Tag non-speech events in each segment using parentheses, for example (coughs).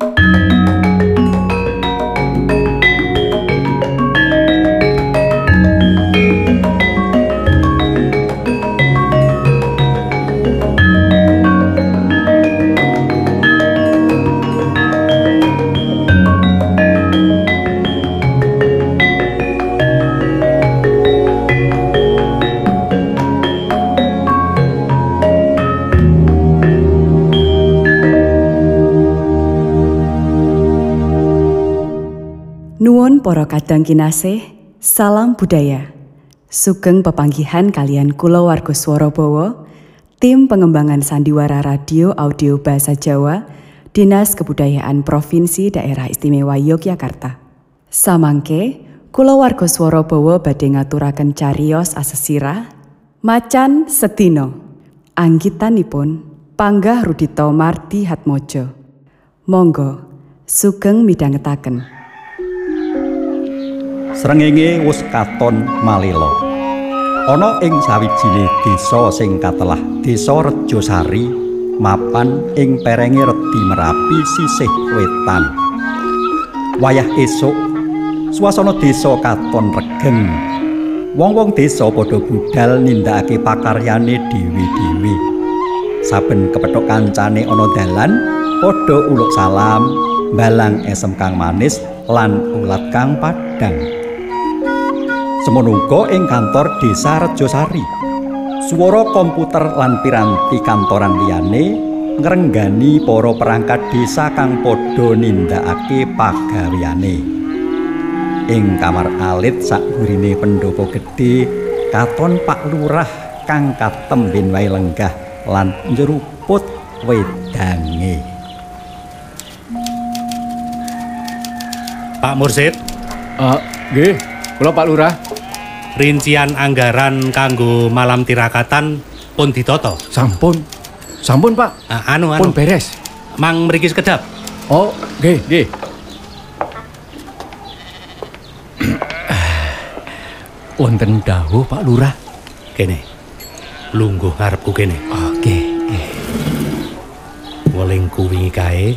Nuwun para kadang kinasih, salam budaya. Sugeng pepanggihan kalian kula warga swara bawa, tim pengembangan sandiwara radio audio bahasa Jawa, Dinas Kebudayaan Provinsi Daerah Istimewa Yogyakarta. Samangke, kula warga swara bawa badhe ngaturaken cariyos asesira, macan setino. Anggitanipun Panggah Rudito Marti Hatmojo. Monggo, sugeng midhangetaken. Srengenge wis katon malela. Ana ing sawijine desa sing katelah Desa Rejosari mapan ing perenge Redi Merapi sisih wetan. Wayah esuk swasana desa katon regeng. Wong-wong desa padha budal nindakake pakaryane dhewe-dhewe. Saben kepethuk kancane ana dalan padha uluk salam, balang esem kang manis lan ulat kang padhang. Semono uga ing kantor Desa Rejosari. Swara komputer lan piranti kantoran liyane ngrenggani para perangkat desa kang padha nindakake pagaweane. Ing kamar alit sakgurine pendopo gedhe katon Pak Lurah kang katemben wae lenggah lan njeruput wedange. Pak Mursid, Uh, nggih, kula Pak Lurah. Rincian anggaran kanggo malam tirakatan pun ditoto. Sampun. Sampun, Pak. Ah, anu Pun anu. beres. Mang mriki sekedap. Oh, nggih, nggih. Wonten dawuh Pak Lurah. Kene. Lungguh ngarepku kene. Oke, nggih. Welingku wingi kae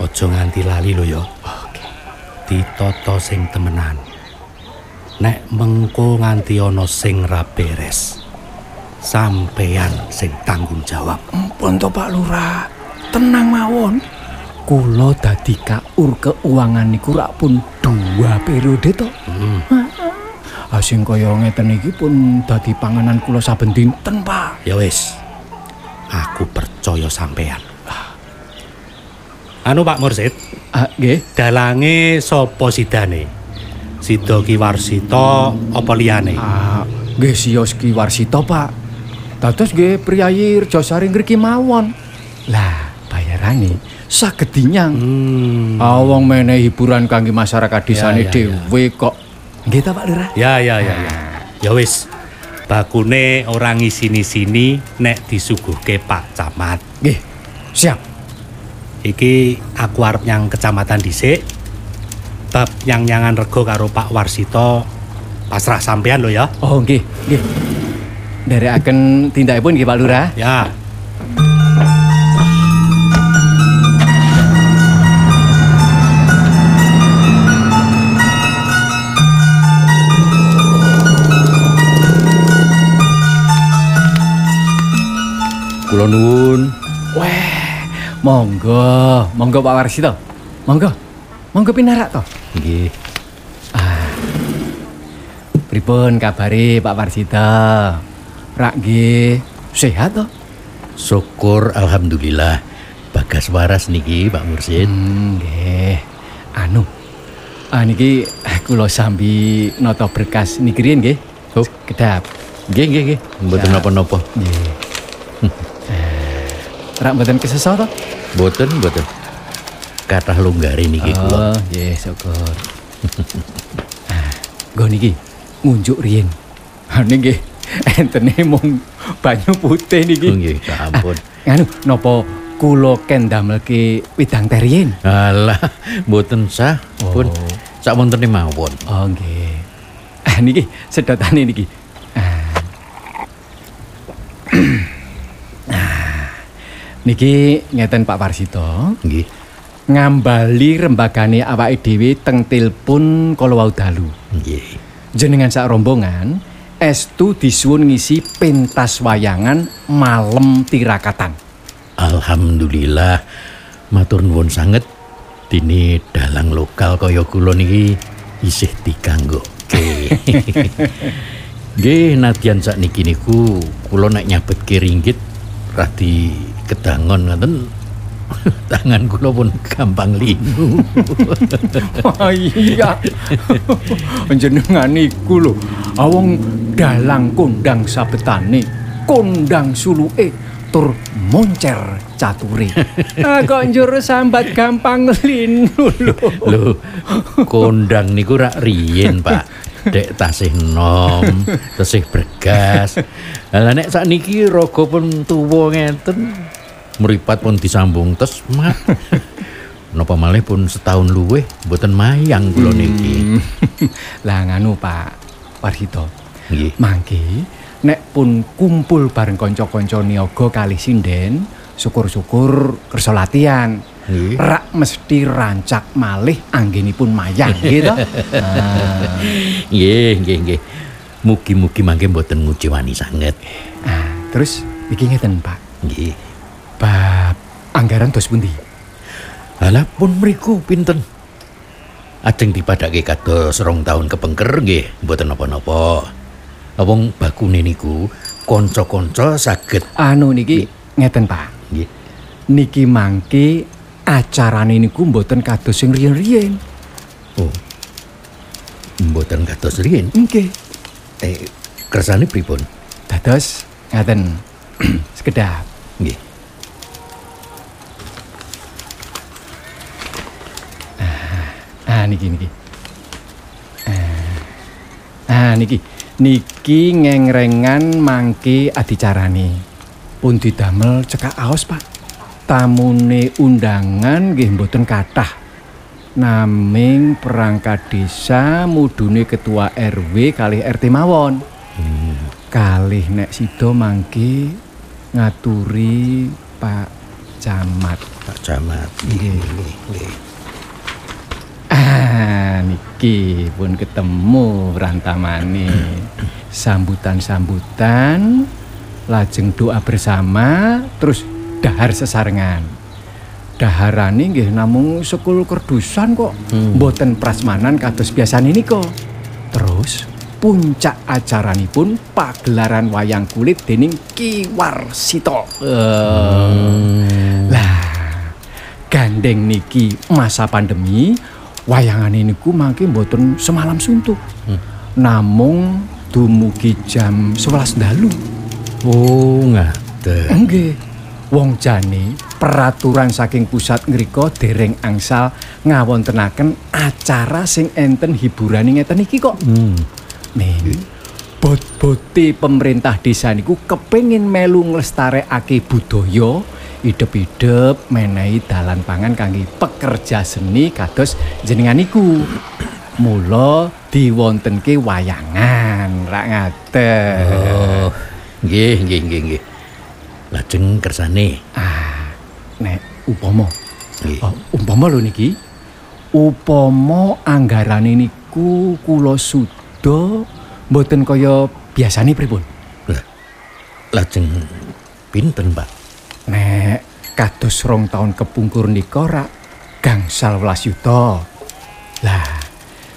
aja nganti lali lho ya. Oke. Ditoto sing temenan. Nek mengko nganti ana sing ra beres. Sampeyan sing tanggung jawab. Ampun to Pak Lurah. Tenang mawon. Kula dadi kaur keuangan niku rak pun dua periode to. Hmm. Asing kaya ngeten iki pun dadi panganan kula saben dinten, Pak. Ya wis. Aku percaya sampeyan. Anu Pak Mursid, Ah, nggih. dalange sapa sidane? Sida Ki Warsita apa liyane? Ah, nggih siyos Ki Warsita, Pak. Dados nggih priyayi Rejosari ngriki mawon. Lah, bayarane saged dinyang. Hmm. Ah, wong menehi hiburan kangge masyarakat desane ya, ya. dhewe kok. Nggih ta, Pak Lurah? Ya ya ya ya. Ya wis. Bakune ora ngisini-sini nek disuguhke Pak Camat. Nggih. Siap. Iki aku arep nyang kecamatan dhisik. Bab nyang-nyangan rego karo Pak Warsito pasrah sampean lho ya. Oh, nggih, nggih. Nderekaken tindakipun nggih Pak Lurah. Ya. Kula nuwun. Weh, monggo, monggo Pak Warsito. Monggo. Monggo pinarak to. Nggih. Pripun kabare Pak Warsito? Rak nggih sehat to? Syukur alhamdulillah. Bagas waras niki Pak Mursid. Hmm, nggih. Anu. Ah niki kula sambi nata berkas niki riyen nggih. Oh. Kedap. Nggih nggih nggih. Mboten napa-napa. Nggih. Eh, Rak mboten kesesa to? Mboten mboten. Kathah longgare niki kula. Oh, nggih, syukur. Ah, Nggo niki ngunjuk riyen. Ha niki entene mung banyu putih niki. Oh, nggih, ampun. Ah, Anu, napa kula ken damelke widang teh riyen? Alah, mboten sah. Pun Oh. sak wontene mawon. Oh nggih. Ah niki sedotane niki. Ah. (clears throat) Ah, niki ngeten Pak Warsito. Nggih. Ngambali rembagane awake dhewe teng tilpun kala wau dalu. Nggih. Jenengan sak rombongan estu disuwun ngisi pentas wayangan malem tirakatan. Alhamdulillah matur nuwun sanget dene dalang lokal kaya kula niki isih dikanggokke. (laughs) Nggih nadyan sakniki niku kula nek nyabetke ringgit radi kedangon ngoten (laughs) tangan kula pun gampang linu. Wah iya. Jenengan iku lho, awong dalang kondang sabetane, kondang suluke tur moncer cature. (laughs) Ah kok njur sambat gampang linu lho. Lho, kondang niku rak riyin, Pak. Dek tasih nom, tasih bergas. Lah nek sakniki raga pun tuwa ngeten. Mripat pun disambung tes mat. (laughs) Napa malih pun setahun luwih mboten mayang kula niki. (laughs) Lah nganu Pak Warhito. Nggih. Mangke nek pun kumpul bareng kanca-kanca niaga kalih sinden, syukur-syukur kersa latihan. Nggih. Rak mesti rancak malih anggenipun mayang gitu. (laughs) Nah, Nggih, nggih, nggih. Mugi-mugi mangke mboten nguciwani sanget. ah, terus iki ngeten Pak. Nggih. Bab anggaran dos pundi? Alah pun mriku pinten? Ajeng dipadake kados rong taun kepengker nggih, mboten napa-napa. Wong bakune niku kanca-kanca saged Anu niki ngeten Pak. nggih. Niki mangke acarane niku mboten kados sing riyen-riyen. Oh. Mboten kados riyin. Nggih. Eh, kersane pripun? Dados ngaten (clears throat) sekedap. Nggih. Niki niki. Ah, ah niki. Niki ngengrengan mangke adicarane. Pun didamel cekak aos, Pak. Tamune undangan nggih mboten kathah. Naming perangkat desa mudune ketua RW kalih RT mawon. Kalih nek sida mangke ngaturi Pak Camat. Pak Camat. Nggih. nggih, niki pun ketemu rantamane. Sambutan-sambutan, lajeng doa bersama, terus dahar sesarengan. Daharane nggih namung sekul kerdusan kok. Mboten prasmanan kados biasane nika. Terus puncak acaranipun pagelaran wayang kulit dening Ki Warsito. Lah, gandeng niki masa pandemi, wayangane niku mangke mboten semalam suntuk. Namung dumugi jam 11 dalu. Oh, ngaten. Nggih. Wong jane peraturan saking pusat ngrika dereng angsal ngawontenaken acara sing enten hiburane ngeten iki kok. Hmm. Ning bot-bote pemerintah desa niku kepengin melu nglestarekake budaya idep-idep menehi dalan pangan kangge pekerja seni kados jenengan niku. Mula diwontenke wayangan, rak ngaten. Oh, nggih, nggih, nggih, nggih. Lajeng kersane. Ah, nek upama Nggih. Oh, umpama lho niki. Upama anggarane niku kula suda mboten kaya biasane pripun? Lajeng pinten, Pak? Nek kados rong taun kepungkur nika rak gangsal welas yuta. Lah,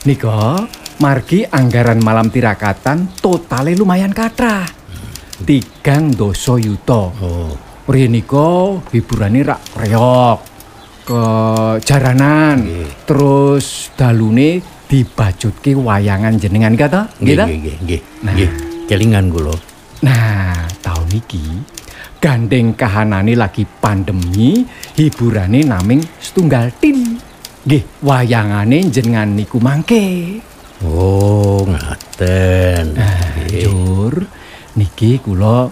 nika margi anggaran malam tirakatan totale lumayan kathah. Tigang doso yuta. Oh, nika hiburane rak reok, ke jaranan, Nggih. terus dalune dibajutke wayangan jenengan kata, nggih, ta? nggih, nggih, nggih. Kelingan kula. Nah, tahun iki gandeng kahanane lagi pandemi, hiburane naming setunggal tim. Nggih, wayangane jenengan niku mangke. Oh, ngaten. Jur, niki kula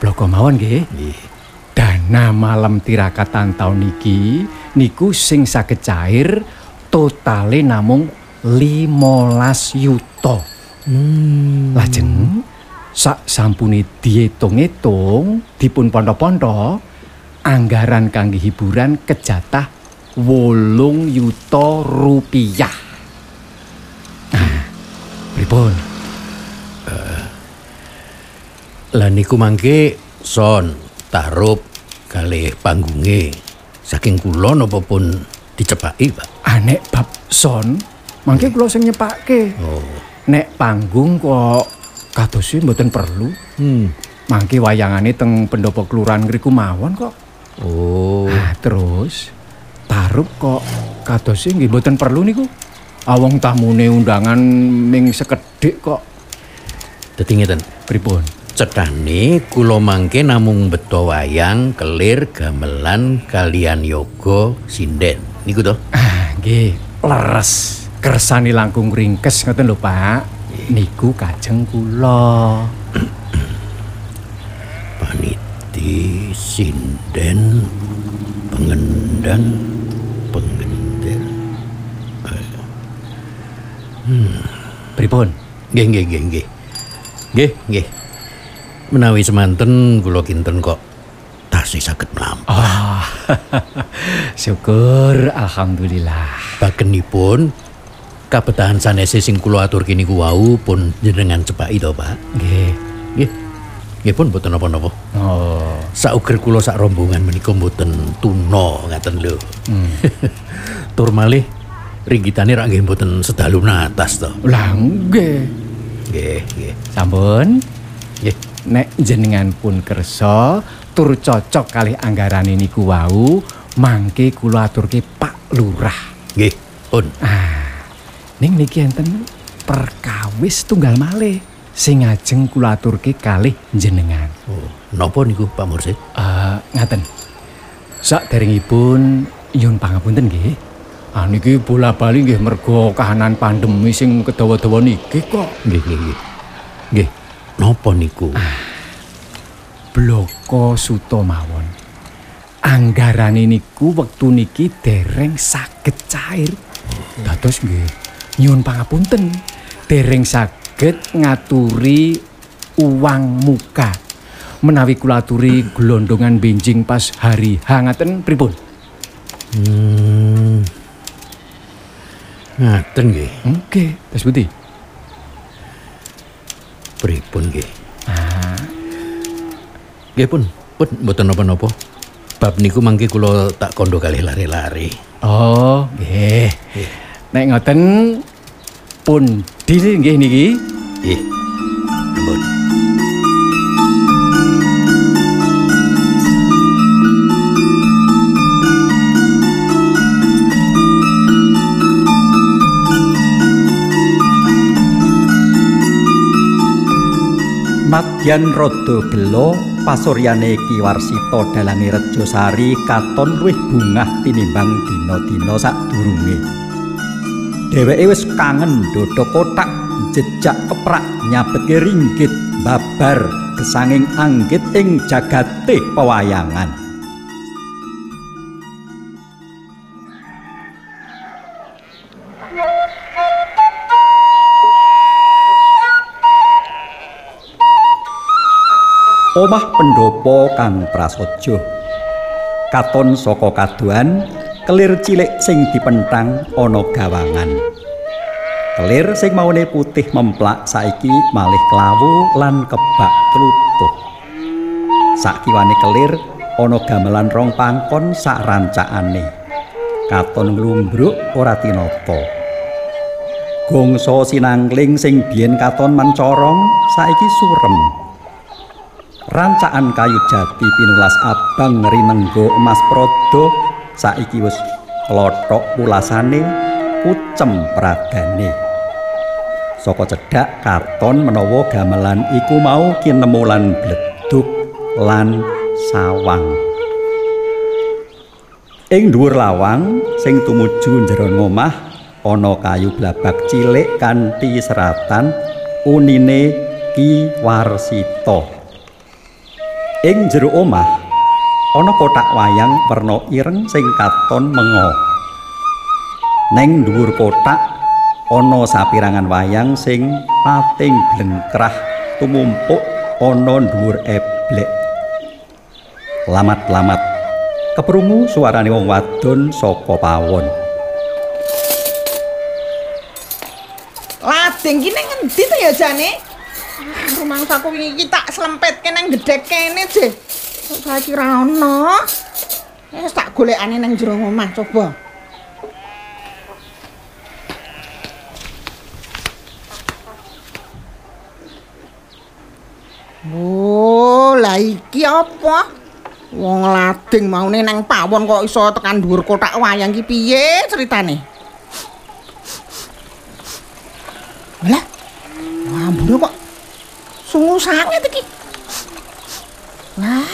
bloko mawon nggih. Nggih. Dana malam tirakatan tahun niki niku sing saged cair totale namung 15 yuta. Hmm. Lajeng sak sampune diitung-itung dipun pondo-pondo anggaran kangge hiburan kejatah wolung yuta rupiah. Ah, pripun? Lah niku mangke son tarup kalih panggunge saking kula napa pun dicepaki, Pak. Anek bab son, mangke kula sing nyepake. Oh. Nek panggung kok kadose mboten perlu. Hmm. Mangke wayangane teng pendopo kelurahan ngriku mawon kok. Oh. Ah, terus tarup kok kadose nggih mboten perlu niku. Awong tamune undangan ming sekedhik kok. Dadi ngeten. Pripun? Cetane kula mangke namung beto wayang, kelir, gamelan kalian yoga sinden. Niku to. Ah, nggih, leres. Kersani langkung ringkes ngoten lho, Pak. Niku kajeng kula. Paniti sinden pengendan pengendir. Pripun? Nggih nggih nggih nggih. Nggih nggih. Menawi semanten kula kinten kok tasih saged mlampah. Ah, (laughs) syukur alhamdulillah. Bagenipun kabetahan sanese sing kula aturke niku wau pun jenengan cepaki to, Pak. Nggih. Nggih. Nggih pun mboten napa-napa. Oh, Sauger kula sak rombongan menika mboten tuna ngaten lho. (laughs) Tur malih ringgitane rak nggih mboten sedalu natas to. lah nggih. Nggih, nggih. Sampun. Nggih. Nek jenengan pun kersa tur cocok kalih anggaran niku wau, mangke kula aturke Pak Lurah. Nggih, pun. Ah, ning niki enten perkawis tunggal malih sing ajeng kula aturke kalih jenengan. Oh, napa niku Pak Mursid? Eh, ngaten. Saderengipun nyuwun pangapunten nggih. Ah niki bola-bali nggih mergo kahanan pandemi sing kedawa-dawa niki kok. Nggih, nggih, nggih. Nggih. Napa niku? Bloko suto mawon. Anggarane niku wektu niki dereng saged cair. Dados nggih nyuwun pangapunten. Dereng saged ngaturi uang muka. Menawi kula aturi glondongan benjing pas hari hangaten pripun? Hmm. Ngaten nggih. Nggih, Mas Budi. Pripun nggih? Nggih pun, pun mboten napa-napa. Bab niku mangke kula tak kondo kalih lari-lari. Oh, nggih. Nek ngoten pun deal nggih niki. Nggih. Ampun. Nadyan rada gelo pasuryane Ki Warsita dalane Rejosari katon luwih bungah tinimbang dina-dina sadurunge. Dheweke wis kangen dodo kotak jejak keprak nyabetke ringgit babar gesanging anggit ing jagate pewayangan. Omah pendopo kang prasaja. Katon saka kaduan, kelir cilik sing dipentang ana gawangan. Kelir sing maune putih memplak saiki malih klawu lan kebak tlutuh. Sakiwane kelir ana gamelan rong pangkon sak rancakane. Katon nglumbruk ora tinata. Gongso sinangling sing biyen katon mancorong saiki surem. Rancakan kayu jati pinulas abang rinenggo emas prodo saiki wis klothok pulasane pucem pradane. Saka cedhak katon menawa gamelan iku mau kinemu lan bledug lan sawang. Ing dhuwur lawang sing tumuju njero omah ana kayu blabak cilik kanthi seratan unine Ki Warsita. Ing jero omah ana kotak wayang werna ireng sing katon mengo. Neng dhuwur kotak ana sapirangan wayang sing pating blengkrah tumumpuk ana dhuwur eblek. Lamat-lamat Keprungu suarane wong wadon saka pawon. Lading ki ning endi to ya jane? Ah, Rumangsaku wingi iki tak slempetke nang gedhek kene, Je. Kok saiki ra ono. Wis tak golekane nang jero omah coba. Oh, lah iki apa? Wong lading maune nang pawon kok iso tekan dhuwur kotak wayang ki piye ceritane? Lah, ambune kok sungu sanget iki. Wah,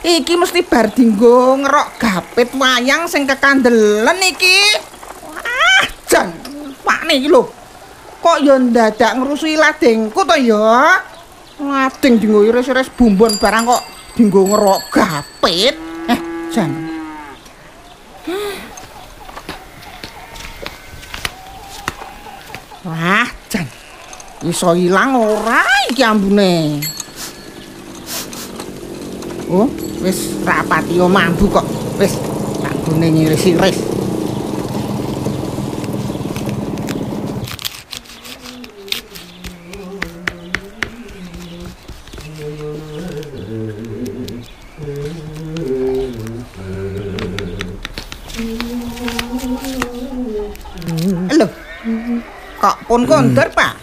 iki mesti bar dinggo ngerok gapit wayang sing kekandelen iki. Wah, jan pakne iki lho. Kok ya ndadak ngrusui ladengku to ya? Lading dinggo iris-iris bumbon barang kok dinggo ngerok gapit. Eh, jan. Wah, jan. Iso ilang ora iki ambune. Oh, wis rapati yo mambu kok. Wis tak gone ngiris-iris. Lho. Kok pun kondur, Pak?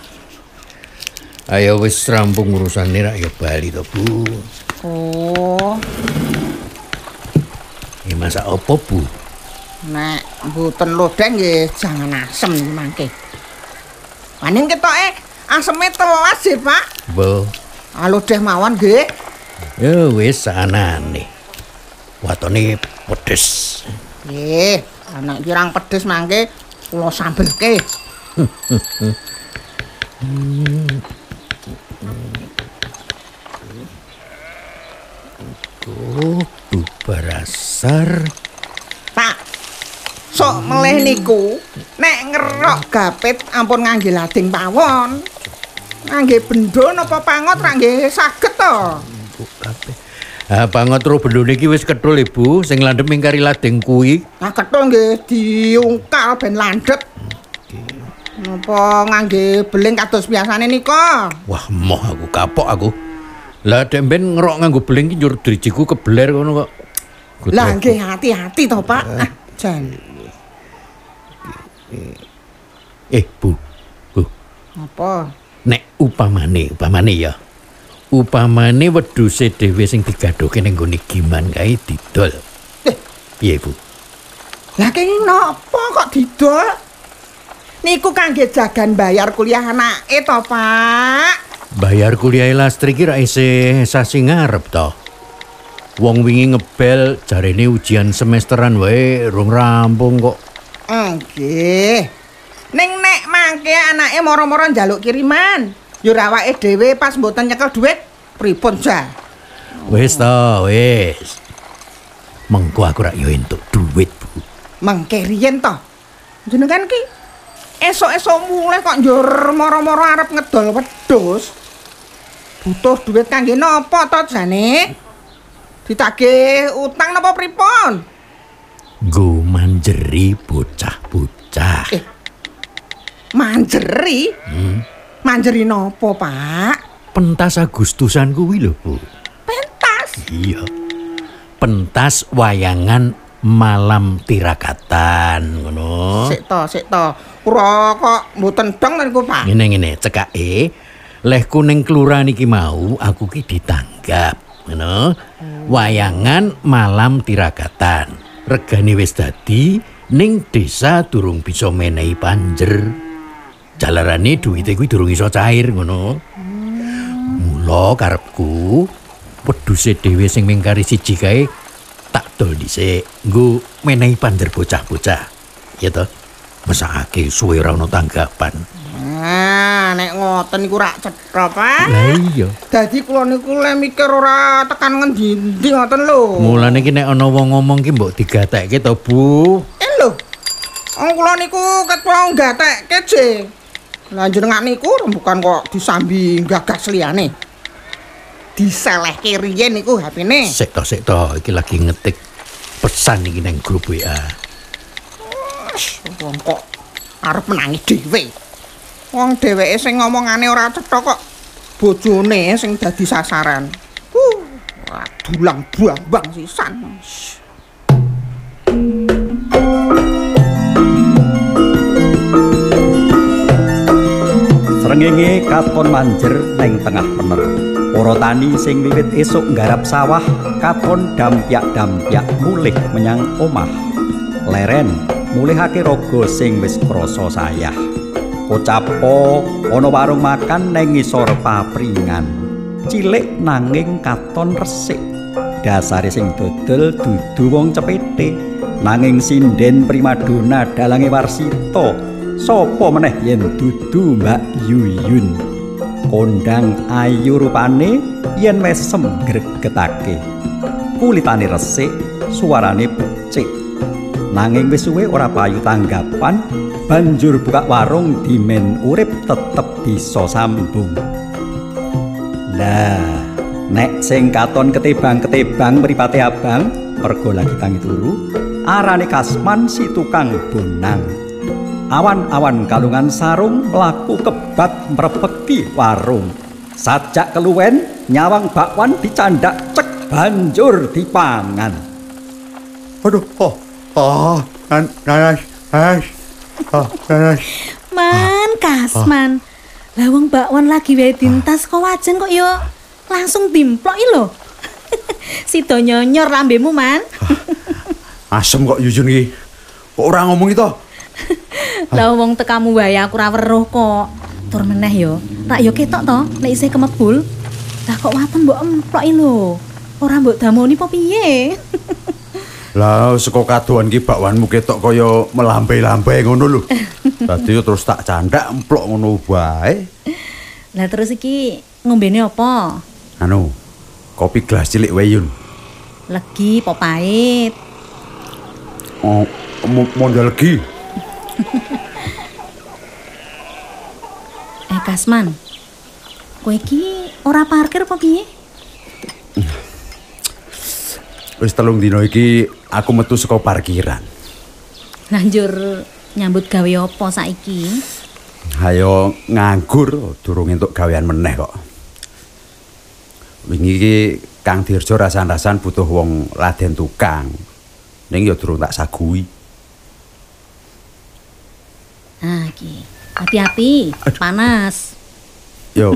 Ayo wis rampung urusane rak ya bali to, Bu. Oh, Ya masak apa, Bu? nek mboten lodeng nggih jangan asem iki mangke. Paning ketoke aseme telas sih, Pak. Bu. Ah lodeh mawon nggih. Ya wis anane. Watone pedes. Nggih, anak kirang pedes mangke kula sambelke. (laughs) bubar asar. Pak. Sok meleh niku nek ngerok gapit ampun ngangge lading pawon. Ngangge bendho napa pangot ra nggih saged to. Bu kabeh. Ah, banget ro bendone iki wis kethul, Ibu. Sing landhep ing kari lading kuwi. Nah ketul nggih diungkal ben landhep. Napa ngangge beling kados biasane nika? Wah, moh aku kapok aku. Lah demben ngerok nganggo beling ki njur drijiku kebeler ngono kok. Lah nggih hati-hati to, Pak. Ah, jan. Eh, Bu. Bu, Apa? nek upamane, upamane ya. Upamane wedhuse dhewe sing digadoke ning gone giman kae didol. Eh. Piye, Bu? Lah kenging napa kok didol? Niku kangge jagan bayar kuliah anake to, Pak. Bayar kuliah Lastri ki ra isih sasi ngarep to. Wong wingi ngebel jarene ujian semesteran wae rung rampung kok. Nggih. Ning nek mangke anake moro-moro njaluk kiriman, yo awake dhewe pas mboten nyekel dhuwit, pripun ja? Wis to, wis. Mengko aku rak yo entuk duit, Bu. Mangke riyen to. Jenengan ki esuk-esuk mulai kok njur moro-moro arep ngedol wedhus. Butuh duit kangge napa to jane? Ditagih utang napa pripun? Nggo manjeri bocah-bocah. Eh. Manjeri? Manjeri napa, Pak? Pentas Agustusan kuwi lho, Bu. Pentas. Iya. Pentas wayangan malam tirakatan ngono. Sik to, sik to. Kura kok mboten dong niku, Pak. Ngene ngene, cekake lehku ning kelurahan iki mau aku ki ditanggap, ngono. Wayangan malam tirakatan. Regane wis dadi ning desa durung bisa menehi panjer. Jalarane duwite kuwi durung iso cair ngono. Mula karepku wedhuse dhewe sing mingkari siji kae tak dol dhisik nggo menehi panjer bocah-bocah. Ya toh? Mesakake suwe ora ono tanggapan. Nah, nek ngoten niku rak cetha, Pak. Lah iya. Dadi kula niku le mikir ora tekan ngendi-endi ngoten lho. Mulane ki nek ana wong ngomong ki mbok digatekke to, Bu. Eh lho. Wong kula niku ketua gatekke, Je. Lah jenengan niku bukan kok disambi gagas liyane. Diselehke riyen niku HP-ne. Sik to, sik to, iki lagi ngetik pesan iki nang grup WA. Wong kok arep menangi dhewe. Wong dheweke sing ngomongane ora cetha kok bojone sing dadi sasaran. Ora dulang bambang sisan. Srengenge katon manjer neng tengah pener. Para tani sing wiwit esuk nggarap sawah katon dampyak-dampyak mulih menyang omah. Leren mulihake raga sing wis krasa sayah. Pocapo ana warung makan neng ngisor papringan. Cilik nanging katon resik. Dasare sing dodol dudu wong cepete, nanging sinden primadona dalange Warsita. Sopo meneh yen dudu Mbak Yuyun. Kondang ayu rupane yen mesem gregetake. Kulitane resik, suarane becik. Nanging wis suwe ora payu tanggapan, banjur buka warung dimen urip tetep bisa sambung. Lah, nek sing katon ketebang-ketebang mripate abang, mergo lagi tangi turu, arane Kasman si tukang bonang. Awan-awan kalungan sarung mlaku kebat mrepeki warung. Sajak keluwen nyawang bakwan dicandak cek banjur dipangan. Aduh, oh, oh, nan, nanas, nanas, oh, nanas. Man, Kasman. Lah wong bakwan lagi wae dintas kok wajan kok yo langsung dimplok iki lho. (laughs) Sido nyonyor lambemu, Man. Asem kok Yuyun iki. Kok ora ngomong itu? (laughs) Lah wong tekamu wae aku ora weruh kok. Tur meneh yo. Rak yo ketok to nek isih kemebul. Lah kok waton mbok emplok iki lho. Ora mbok damoni apa piye? (laughs) Lah saka kadohan ki bakwanmu ketok kaya melambai-lambai ngono lho. (laughs) Dadi terus tak candak emplok ngono wae. Lah terus iki ngombene apa? Anu, kopi gelas cilik wae Yun. Legi apa pahit? Oh, mondal lagi. (laughs) Eh Kasman. Kowe iki ora parkir apa piye? (laughs) Wis telung dina iki aku metu saka parkiran. Lanjur nyambut gawe apa saiki? Ayo nganggur durung entuk gawean meneh kok. Wingi iki Kang Dirjo rasan-rasan butuh wong laden tukang. Ning ya durung tak sagui. Nah, iki. Hati-hati, panas. Yo.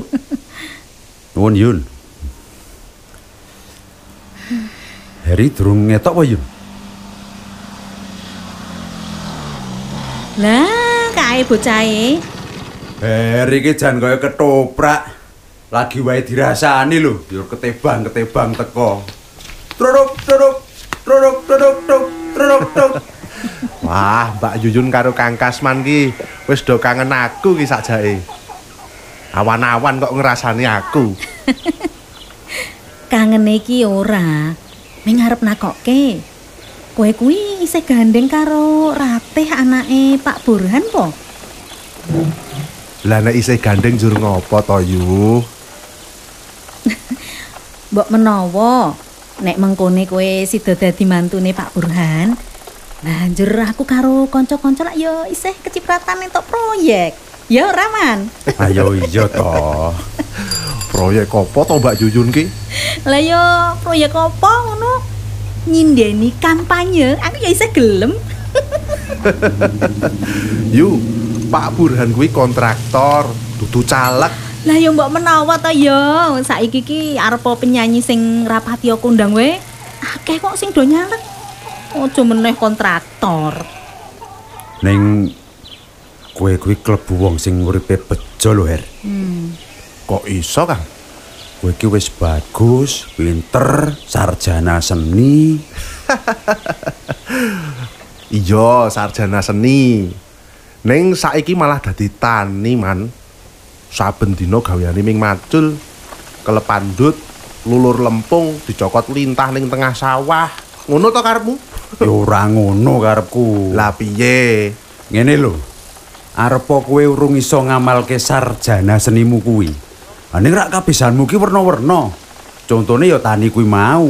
(laughs) Nuwun Yun. Heri durung ngetok apa Yun? Lah, kae bocahe. Heri iki jan kaya ketoprak. Lagi wae dirasani lho, yo ketebang-ketebang teko. Truk truk truk truk truk truk truk. (laughs) Wah, Mbak Yuyun karo Kang Kasman ki wis do kangen aku ki sakjake. Awan-awan kok ngrasani aku. (laughs) Kangen iki ora. Ming arep nakokke. Kowe kuwi isih gandeng karo Ratih anake Pak Burhan po? Lah nek isih gandeng jur ngopo to yu? (laughs) Mbok menawa nek mengkone kowe sida dadi mantune Pak Burhan. Nah, njur aku karo kanca-kanca lak yo isih kecipratan entuk proyek. Ya ora, Man? Ayo iya to. Proyek apa to Mbak Yuyun ki? Lah yo proyek apa ngono? Nyindeni kampanye, aku ya isih gelem. (laughs) Yu, Pak Burhan kuwi kontraktor, dudu caleg. Lah yo mbok menawa ta yo, saiki ki arep penyanyi sing rapati kondang we. Akeh kok sing do nyalek. Ojo meneh kontraktor. Ning kowe kuwi klebu wong sing uripe bejo lho, Her. Kok iso, Kang? Kowe iki wis bagus, pinter, sarjana seni. (laughs) Iya, sarjana seni. Ning saiki malah dadi tani, Man. Saben dina gaweane ming macul, kelepandut, lulur lempung, dicokot lintah ning tengah sawah. Ngono to karepmu? Ya ora ngono karepku. Lah piye? Ngene lho. Arepa kowe urung iso ngamalke sarjana senimu kuwi. Ning rak kabisanmu ki werna-werna. Contone ya tani kuwi mau.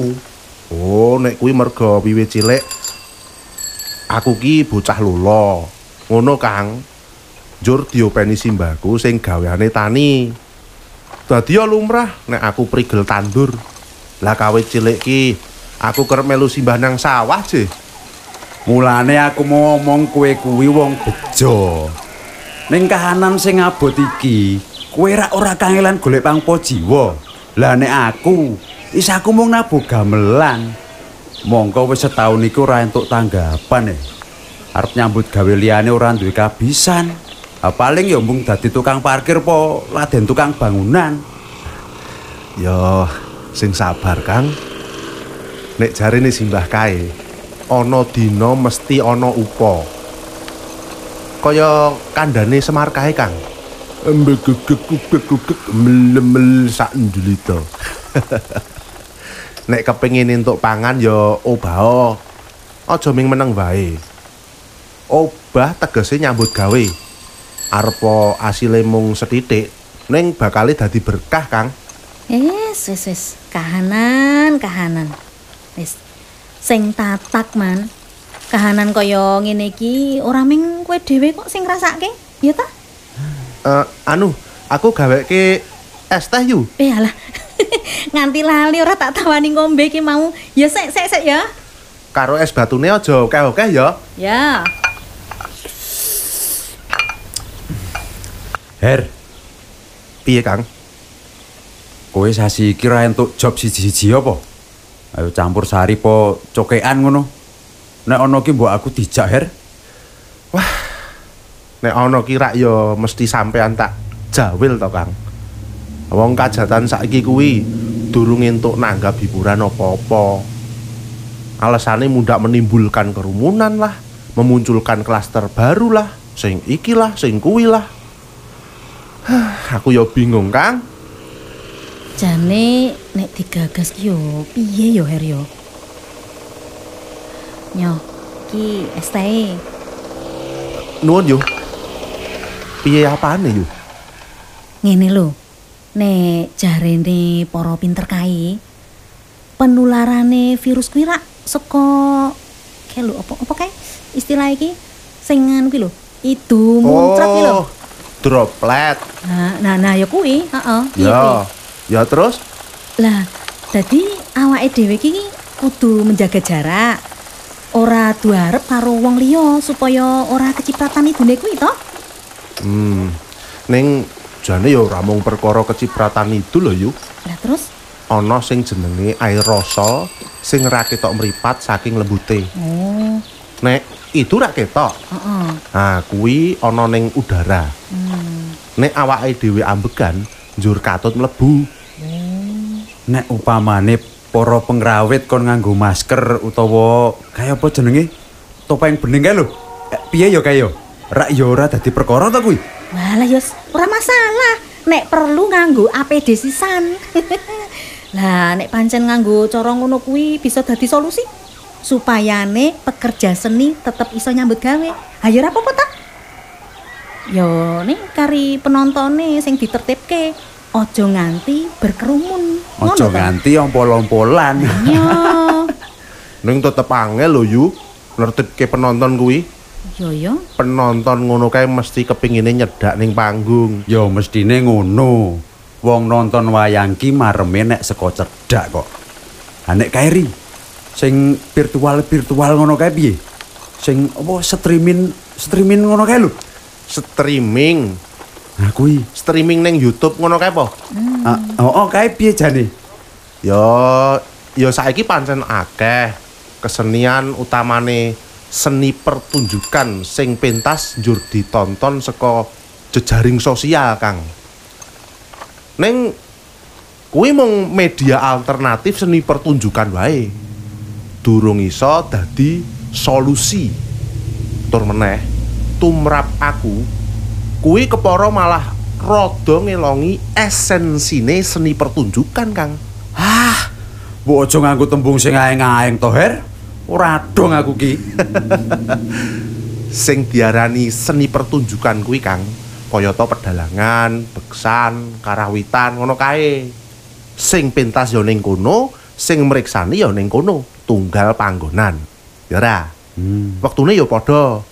Oh, nek kuwi merga wiwit cilik aku ki bocah lolo. Ngono, Kang. Njur diopeni simbahku sing gaweane tani. Dadi ya lumrah nek aku prigel tandur. Lah kawit cilik ki aku kerep melu simbah nang sawah, sih. Mulane aku mau ngomong kowe kuwi wong bejo. Ning kahanan sing abot iki, kowe rak ora kangelan golek pangpo jiwa. Lah nek aku, is aku mung nabuh gamelan. Mongko wis setahun iku ora entuk tanggapan e. Arep nyambut gawe liyane ora duwe kabisan. Paling ya mung dadi tukang parkir po laden tukang bangunan. Yo, sing sabar, Kang. Nek jarine simbah kae, ana dina mesti ana upa. Kaya kandhane Semar kae, Kang. Melemel sak njulita. (laughs) Nek kepengin entuk pangan ya obah. Aja ming meneng wae. Obah tegese nyambut gawe. Arepa asile mung sethithik, ning bakale dadi berkah, Kang. Wis, wis, wis. Kahanan, kahanan. Wis. Sing tatak, Man. Kahanan kaya ngene iki ora ming kowe dhewe kok sing ngrasake, ya ta? Eh, anu, aku gaweke es teh yu. Eh alah. (laughs) Nganti lali ora tak tawani ngombe iki mau. Ya sik sik sik ya. Karo es batune aja akeh-akeh ya. Ya. Her, Piye, Kang? kowe sasi iki ra entuk job siji-siji apa? Ayo campur sari po cokean ngono. Nek ana ki mbok aku dijak, Her. Nek ana ki rak ya mesti sampean tak jawil to, Kang. Wong kajatan saiki kuwi durung entuk nanggap hiburan apa-apa. Alasane mundak menimbulkan kerumunan lah, memunculkan klaster baru lah, sing iki lah, sing kuwi lah. Hah, (sighs) aku ya bingung, Kang. Jane nek digagas ki yo piye yo Her yo? Nyo, ki es teh. Nuwun yo. Piye apane yo? Ngene lho. Nek jarene para pinter kae penularane virus kuwi rak saka kae lho apa apa kae istilah iki sing anu kuwi lho idu muncrat kuwi lho. Oh, droplet. Nah, nah, nah ya kuwi, heeh. Ya. Ya terus Lah, dadi awake dhewe iki kudu menjaga jarak. Ora duarep karo wong liya supaya ora kecipratan ibune kuwi to. Hmm. Ning jane ya ora mung perkara kecipratan itu lho, Yu. Lah terus Ana sing jenenge aerosol sing ra ketok mripat saking lembute. oh, Nek itu ra ketok. heeh. Nah, kuwi ana ning udara. Hmm. Nek awake dhewe ambegan, njur katut mlebu. Nek upamane para pengrawit kon nganggo masker utawa kaya apa jenenge? Topeng bening kae lho. Eh, piye ya kae ya? Rak ya ora dadi perkara ta kuwi? Walah yos, ora masalah. Nek perlu nganggo APD sisan. (laughs) lah, nek pancen nganggo cara ngono kuwi bisa dadi solusi. Supayane pekerja seni tetep iso nyambut gawe. Ayo ora apa-apa ta? Yo, ning kari penontone sing ditertibke. Ojo nganti berkerumun. Ta? nganti ompol-ompolan. (laughs) Yo, Ning tetep angel lho, Yu. Nertibke penonton kuwi. yo yo. Penonton ngono kae mesti kepingine nyedak ning panggung. ya mestine ngono. Wong nonton wayang ki mareme nek saka cedhak kok. Ha nek kae ri sing virtual-virtual ngono kae piye? Sing apa streaming streaming ngono kae lho. Streaming, Nah kuwi. streaming ning YouTube ngono kae apa? Ah, oh, oh kae piye jane? Ya, ya saiki pancen akeh kesenian utamane seni pertunjukan sing pentas njur ditonton saka jejaring sosial, Kang. Ning kuwi mung media alternatif seni pertunjukan wae. Durung iso dadi solusi. Tur meneh, tumrap aku kuwi kepara malah rada ngelongi esensine seni pertunjukan, Kang. Ah, mbok aja nganggo tembung sing aeng-aeng to, Her. Ora dong aku ki. (laughs) sing diarani seni pertunjukan kuwi Kang kayata pedalangan, beksan, karawitan ngono kae. Sing pentas ya ning kono sing mriksani ya ning kono, tunggal panggonan. Ya ora. Hmm. Wektune ya padha.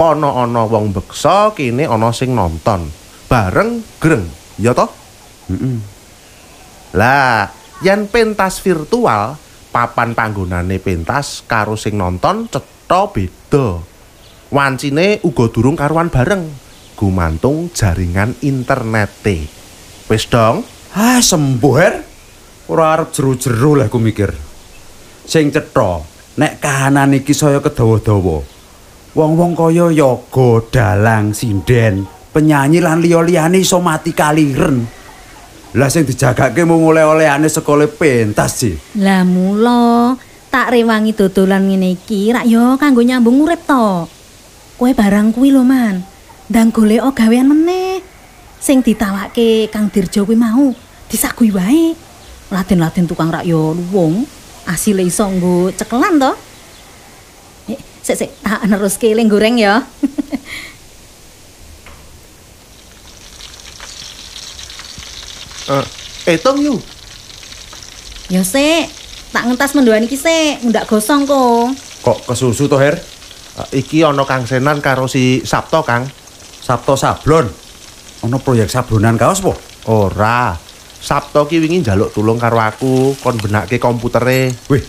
Kono ana wong beksa, kene ana sing nonton. Bareng greng, ya toh? Heeh. Lah, yen pentas virtual, papan panggonane pentas karo sing nonton cetha beda. Wancine uga durung karuan bareng. Gumantung jaringan internete. Wis dong? Ah, sembuh, Her. Ora arep jeru-jeru lah aku mikir. Sing cetha, nek kahanan iki saya kedawa-dawa. Wong-wong kaya yoga, dalang, sinden, penyanyi lan liya-liyane iso mati kaliren. Lah sing dijagake mung oleh-olehane sekole pentas sih. Lah mula tak rewangi dodolan ngene iki rak yo kanggo nyambung urip to. Kowe barang kuwi lho, Man. Ndang golek gawean meneh. Sing ditawake Kang Dirjo kuwi mau disagui wae. Laden-laden tukang rak yo luwung. Asile iso nggo cekelan to. Sik sik tak neruske eling goreng ya. Eh, etong yu. ya sik, tak ngentas mendoan iki sik, mundak gosong kok. Kok kesusu to, Her? Eh, iki ana Kang Senan karo si Sabto, Kang. Sabto sablon. Ono proyek sablonan kaos po? Ora. Sabto ki wingi njaluk tulung karo aku kon benake komputere. Wih,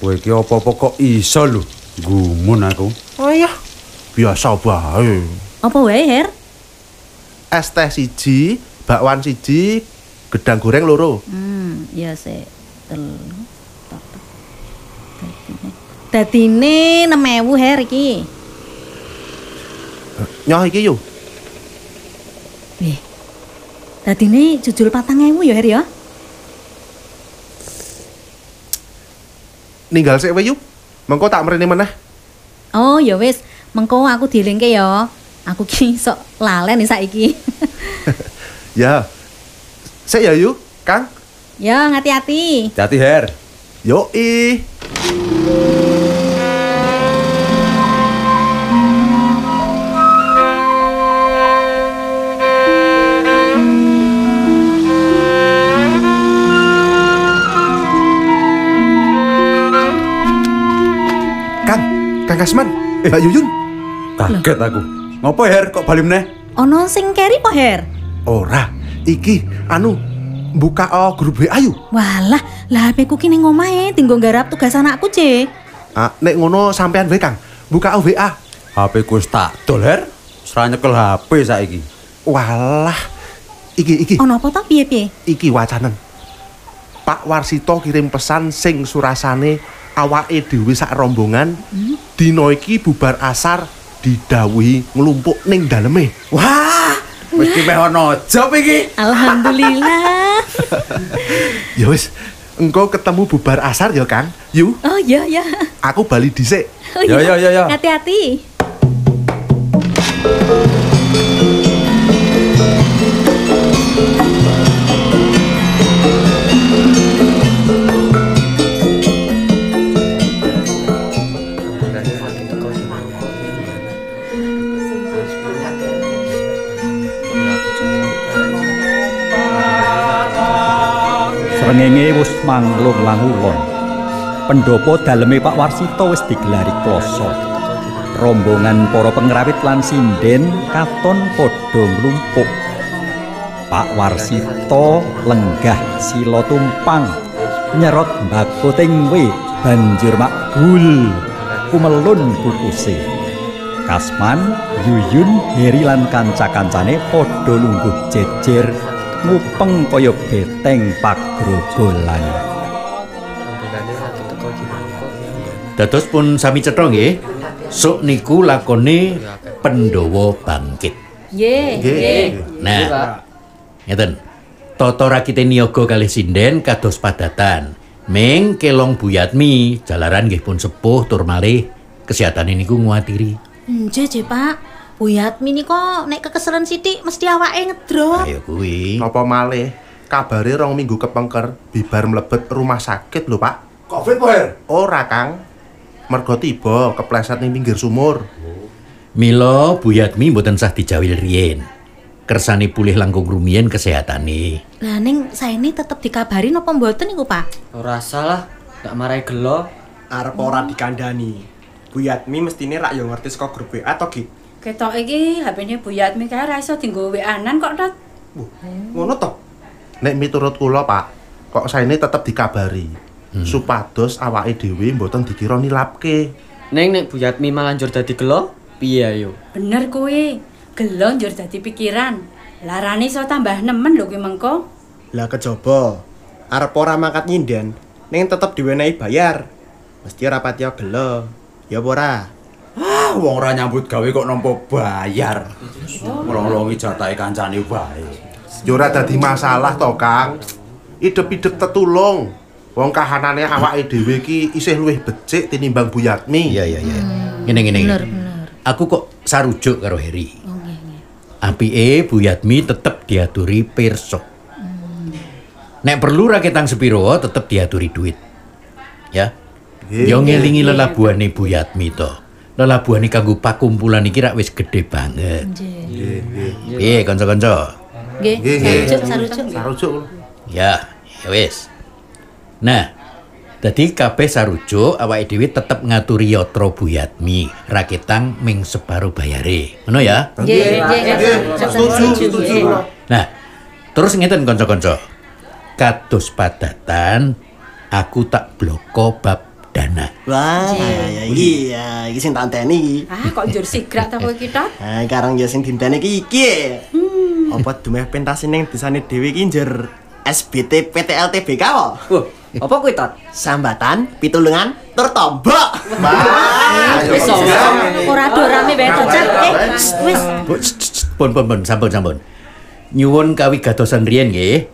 kowe iki apa-apa kok iso lho. Gumun aku. Oh iya. Biasa bae. Apa wae, Her? Es teh siji, bakwan siji, gedang goreng loro. Hmm, ya sik. Telu. papat, Dadine. Dadine 6000 Her iki. Nyoh iki yu. Nih. Dadine jujul 4000 ya Her ya. Ninggal sik wae yu. Mengko tak mrene meneh. Oh, ya wis. Mengko aku dielingke ya. Aku ki sok lalen nih saiki. (laughs) (laughs) Ya. Sik ya yu, Kang. ya, hati-hati. Hati Her. Yo i. Kang Kasman, eh Mbak Yuyun. Kaget aku. Ngopo Her kok bali meneh? Ono sing keri po Her? Ora, iki anu buka oh, grup WA yu. Walah, lah HP ku ki ning omahe tinggo nggarap tugas anakku, Ce. Ah, nek ngono sampean wae Kang. Buka oh, WA. HP ku wis tak dol Her. Serah nyekel HP saiki. Walah. Iki iki Ono apa to piye-piye? iki wacanen. Pak Warsito kirim pesan sing surasane awake dhewe sak rombongan dina iki bubar asar didhawuhi nglumpuk ning daleme. Wah, mesti meh ono job iki. Alhamdulillah. Ya wis, engko ketemu bubar asar ya, Kang. Yu, Oh iya ya. aku bali dhisik. Oh, Ya, ya, ya, ya. Hati-hati. Manglung langulon. Pendopo daleme Pak Warsito wis digelari kloso. Rombongan para pengrawit lan sinden katon padha nglumpuk. Pak Warsito lenggah sila tumpang nyerot mbako tingwe banjur makbul kumelun kukuse. Kasman, Yuyun, Heri lan kanca-kancane padha lungguh jejer ngupeng kaya beteng pagrogolan. Dados pun sami cetha nggih. Sok niku lakone Pandhawa bangkit. Nggih, nggih. Nah, ngeten. Tata rakite niyaga kalih sinden kados padatan. Ming kelong buyatmi, jalaran nggih pun sepuh tur malih kesehatan niku nguatiri. Nggih, Ce, Pak. Buyatmi nika nek kekeselen sithik mesti awake ngedrop. Ayo kuwi. Napa malih? Kabare rong minggu kepengker bibar mlebet rumah sakit lho, Pak. Covid po Her? Ora, Kang. Mergo tiba kepleset ning pinggir sumur. Mila buyatmi mboten sah dijawil riyin. kersane pulih langkung rumiyin kesehatane. Lah ning saene tetep dikabari napa mboten niku, Pak? Ora salah, gak marai gelo. Arep ora dikandani. Bu Yatmi mestine rak yo ngerti saka grup WA to, Ki. Ketok iki HP-ne Bu Yatmi kae ra iso dienggo WA-an kok, Dot. Ngono to? Nek miturut kula, Pak, kok saene tetep dikabari. Supados awake dhewe mboten dikira nilapke. Neng nek Bu Yatmi malah njur dadi gelo, piye ayo? Bener kuwi. Gelo njur dadi pikiran. Larane iso tambah nemen lho kuwi mengko. Lah kejaba. Arep ora mangkat nyinden, ning tetep diwenehi bayar. Mesti ora pati gelo. Ya apa ora? Ah, wong ora nyambut gawe kok nampa bayar. Melolongi jatahe kancane wae. Ya ora dadi masalah to, Kang. Idep-idep tetulung. Wong kahanane awake dhewe iki isih luwih becik tinimbang Bu Yatmi. Iya iya iya. Ngene ngene. Bener, bener. Aku kok sarujuk karo Heri. Oh, nggih, nggih. Apike Bu Yatmi tetep diaturi pirsa. Nek perlu raketang sepiro tetep diaturi duit. Ya. Yo ngelingi lelabuhane Bu Yatmi to. Lelabuhane kanggo pakumpulan iki rak wis gedhe banget. Nggih. Piye kanca-kanca? Nggih, Nggih, nggih. sarujuk, sarujuk. Sarujuk. Ya, ya wis. Nah, dadi kabeh sarujuk awake dhewe tetep ngaturi yatra Bu Yatmi, raketang ming separo bayare. Ngono ya? Nggih, nggih. Setuju, setuju. Nah, terus ngeten kanca-kanca. Kados padatan aku tak bloko bab dana. Wah, ya iki ya iki sing tak iki. Ah, kok njur sigrak ta kowe iki, Dot? Ah, karang ya sing dinteni iki iki. Apa dumeh pentas ning desane dhewe iki njur SBT PTLTBK wae. Wah, apa kuwi tot? Sambatan, pitulungan, tur tombok. Wis ora do rame bae to, Cak. Eh, wis. Pun pun pun sampun sampun. Nyuwun kawigadosan riyen nggih.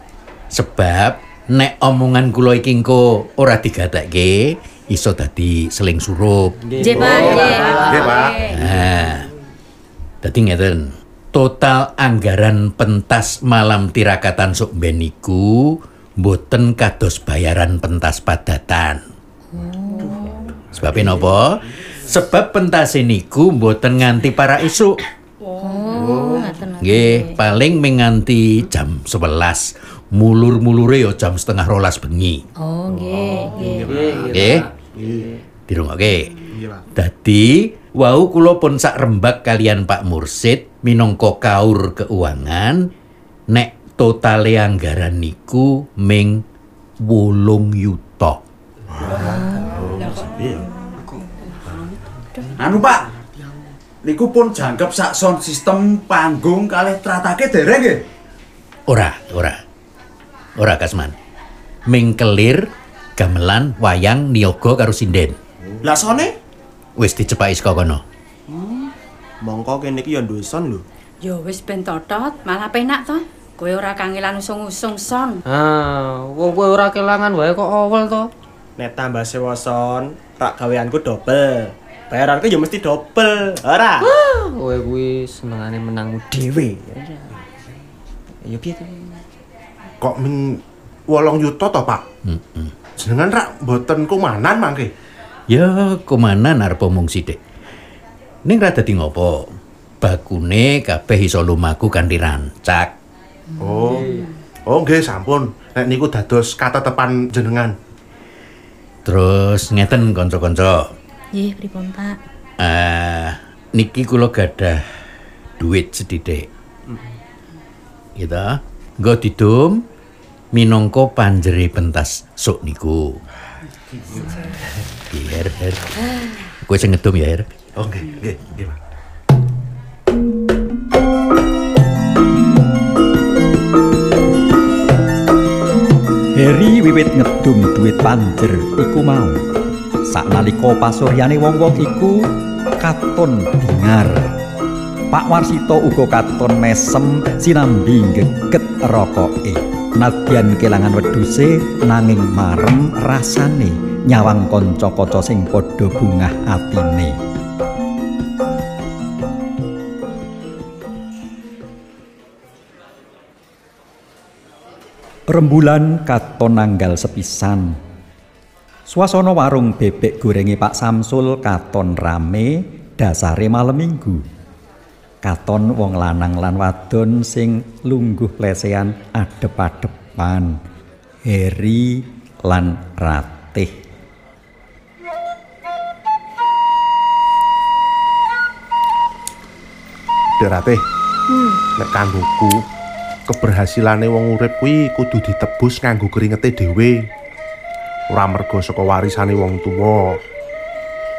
Sebab nek omongan kula iki engko ora digatekke iso dadi seling surup. Nggih, Pak. Nggih. Nggih, Pak. Nah, dadi ngeten. Total anggaran pentas malam tirakatan sok ben niku mboten kados bayaran pentas padatan. Sebab napa? Sebab pentas niku mboten nganti para isuk. Oh, ngaten. Nggih, paling menganti jam 11. Mulur-mulure ya jam setengah rolas bengi. Oh, nggih, nggih. Nggih. Dirungokke. Dadi wau kula pun sak rembak kalian Pak Mursid minangka kaur keuangan nek totale anggaran niku ming 8 yuta. Anu Pak. Niku pun jangkep sak sound system panggung kalih tratake dereng nggih. Ora, ora. Ora Kasman. Ming kelir gamelan wayang niaga karo sinden. Lah sone? Wis dicepaki saka kono. Mongko kene iki ya ndusun lho. Ya wis ben totot, malah penak to. Kowe ora kangelan usung-usung son. Ah, wong kowe ora kelangan wae kok awal to. Nek tambah sewa son, rak gaweanku dobel. Bayaranku ya mesti dobel. Ora? Kowe kuwi senengane menangmu dhewe. Ya piye to? Kok ming 8 yuta to, Pak? Heeh. Jenengan rak mboten kumanan mangke. Ya, komanan arep omong sithik. Ning ra dadi ngopo? Bakune kabeh iso lumaku kanthi rancak. Oh. Oh, nggih sampun. Nek niku dados katetepan jenengan. Terus ngeten kanca-kanca. Nggih, pripun, Pak? Eh, niki kula gadah duit sedidik. Gitu. Nggo didum minangka panjere pentas sok niku. Her, her. Kowe sing ngedum ya, Her. Oh, nggih, nggih, nggih, Pak. Heri wiwit ngedum duit panjer iku mau. Saknalika pasuryane wong-wong iku katon bingar. Pak Warsito uga katon mesem sinambi geget rokoke. Nadyan kelangan wedhuse nanging marem rasane nyawang kanca-kanca sing padha bungah atine. Rembulan katon nanggal sepisan. Suasana warung bebek gorenge Pak Samsul katon rame dasare malam minggu. Katon wong lanang lan wadon sing lungguh lesehan adep-adepan Heri lan Ratih Derate. Hmm. Nek kanggoku keberhasilane wong urip kuwi kudu ditebus nganggo keringete dhewe. Ora mergo saka warisane wong tuwa.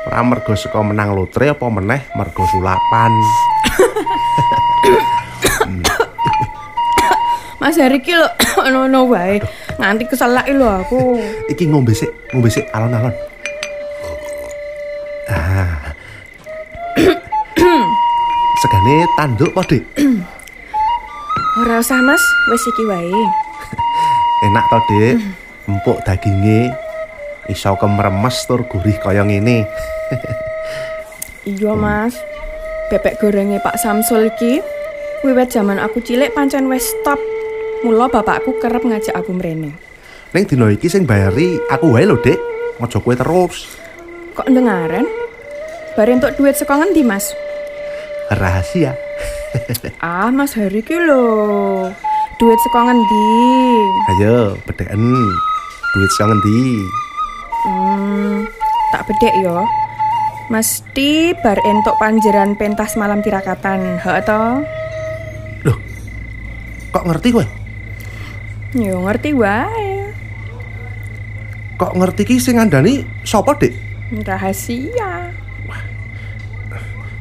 Ora mergo saka menang lotre apa meneh mergo sulapan. (coughs) Mas Hari ki lho (coughs) ono-ono wae. Nganti keselak lho aku. Iki ngombe sik, ngombe sik alon-alon. Ah. (coughs) Segane tanduk po, Dik? Ora usah Mas, wis iki wae. Enak to, Dik. Empuk daginge iso kemremes tur gurih kaya ngene. Iya Mas. Bebek gorenge Pak Samsul iki wiwit zaman aku cilik pancen wis stop. Mula bapakku kerep ngajak aku mrene. Ning dina iki sing bayari aku wae lho, Dik. Aja kowe terus. Kok ndengaren? Bare entuk duit saka ngendi, Mas? Rahasia. Ah, Mas Hari ki lho. Duit saka ngendi? Ayo, bedeken. Duit saka ngendi? Hmm, tak bedek yo. Mesti bar entuk panjeran pentas malam tirakatan, heeh to? Kok ngerti kowe? Yo ngerti wae. Kok ngerti ki sing ngandani sapa, Dik? Rahasia.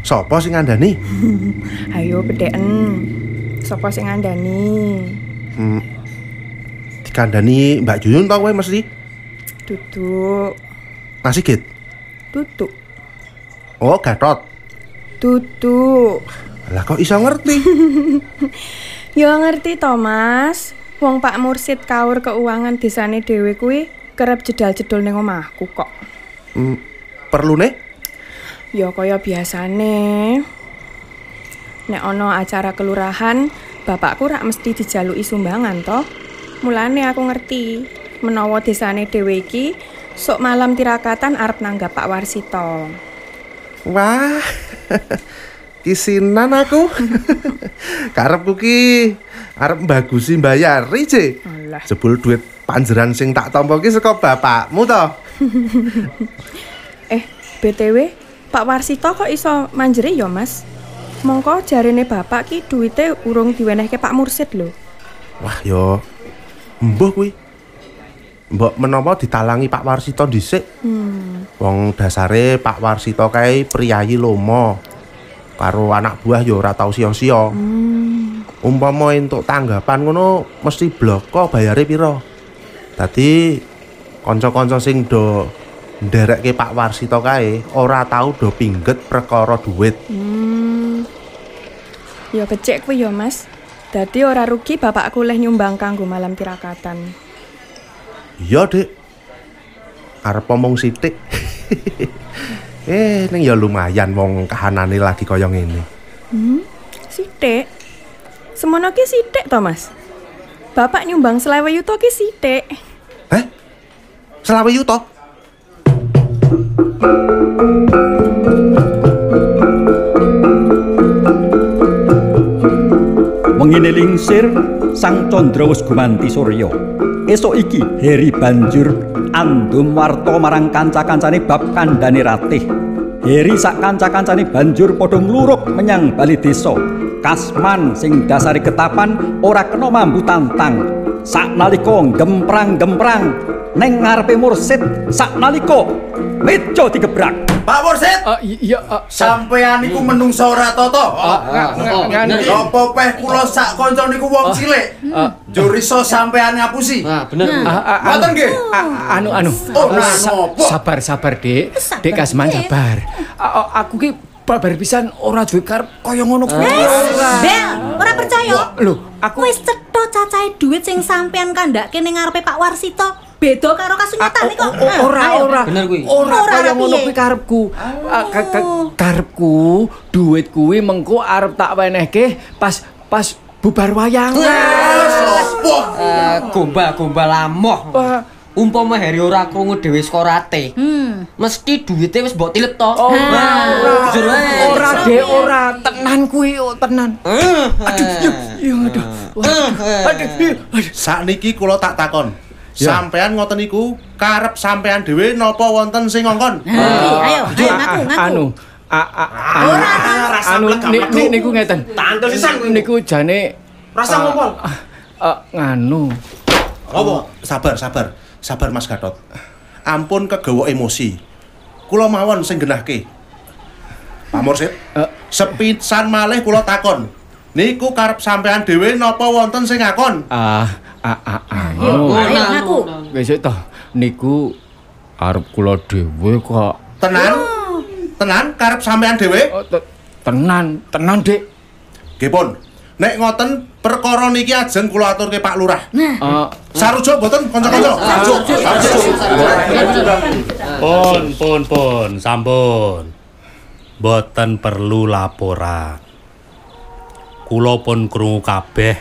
Sapa sing ngandani? (laughs) Ayo bedeken. Sopo sing ngandani? Hmm. Dikandani Mbak Juyun tau kowe mesti? Duduk, Nasi git. duduk, Oh, Gatot. duduk. Lah kok iso ngerti? (laughs) Yo ngerti to, Mas. Wong Pak Mursid kaur keuangan desane dhewe kuwi kerep jedal-jedul ning omahku kok. Hmm, perlu nih? Ya kaya biasane. Nek ana acara kelurahan, bapakku rak mesti dijaluki sumbangan to. Mulane aku ngerti menawa desane dhewe iki sok malam tirakatan arep nanggap Pak Warsito. Wah. (laughs) Kisinan aku. (laughs) Karepku ki arep bagusi mbayari, Ce. Alah. Jebul duit panjeran sing tak tampa ki saka bapakmu to. (laughs) Eh, BTW, Pak Warsito kok iso manjeri ya, Mas? Mongko jarene bapak ki duwite urung diwenehke Pak Mursid lho. Wah, yo mbuh kuwi. Mbok menawa ditalangi Pak Warsito dhisik. Hmm. Wong dasare Pak Warsito kae priyayi lomo. Karo anak buah yo ora tau sia-sia. Hmm. Umpama entuk tanggapan ngono mesti bloko bayare pira. Dadi kanca-kanca sing do nderekke Pak Warsito kae ora tau do pingget perkara duit. Hmm. Ya kecek kuwi ya, Mas. Dadi ora rugi bapakku leh nyumbang kanggo malam tirakatan. Iya, Dik. Arep omong sithik. (laughs) eh, ning ya lumayan wong kahanane lagi kaya ngene. Hmm. Sithik. Semono ki sithik to, Mas. Bapak nyumbang selewe yuto ki sithik. Selawe yuto. Wengine lingsir Sang Candra wis gumanti Surya. Esuk iki Heri banjur andum warta marang kanca-kancane bab kandhane ratih. Heri sak kanca-kancane banjur padha ngluruk menyang bali desa. Kasman sing dasari ketapan ora kena mambu tantang. Saknalika gemprang-gemprang ning ngarepe mursid saknalika meja digebrak. Pak Mursid. iya, sampean niku menungso ora ngene. Apa peh kula sak kanca niku wong cilik? Jur iso sampean ngapusi. Nah, bener. Ngoten nggih. anu anu. Oh, nah, sabar sabar, Dik. Dik Kasman sabar. Aku ki babar pisan ora duwe karep kaya ngono kuwi. Bel, ora percaya? Lho, aku Wis cetha cacahe duit sing sampean kandhake ning ngarepe Pak Warsito. Beda karo kasunyatane kok. Ah, ora ayo. ora. Bener kuwi. Ora Ora, kaya ora ngono kuwi karepku. Ah, ka- ka- Karepku duit kuwi mengko arep tak wenehke pas pas bubar wayangan. Eh, gombal-gombal amoh. Umpama Heri ora krungu dhewe saka rate. Hmm. Mesti duwite wis mbok tilep to. Ora, Nah, jujur wae. ora Dek ora tenan kuwi oh, tenan. Aduh, aduh. Aduh. Sakniki kula tak takon. Sampean ngoten niku karep sampean dhewe napa wonten sing ngongkon? ayo, ayo ngaku, ngaku. Anu, a a anu, anu ni- ni- niku ngeten. Tandel sisan kuwi. Niku jane Rasa ah, ah, nganu. Apa? Sabar, sabar. Sabar Mas Gatot. Ampun kegawa emosi. Kula mawon sing genahke. Pak Mursid, Eh. sepisan malih kula takon. Niku karep sampean dhewe napa wonten sing ngakon? Ah, ah, ah, Yo, anu. ayo ngaku. Wis to, niku arep kula dhewe kok. Tenan? Tenan karep sampean dhewe? Oh, te- tenan, tenan, Dik. Nggih pun. Nek ngoten perkara niki ajeng kula aturke Pak Lurah. Eh, Sarujuk mboten kanca-kanca? Sarujuk. Pun, pun, pun, sampun. Boten perlu laporan. Kula pun krungu kabeh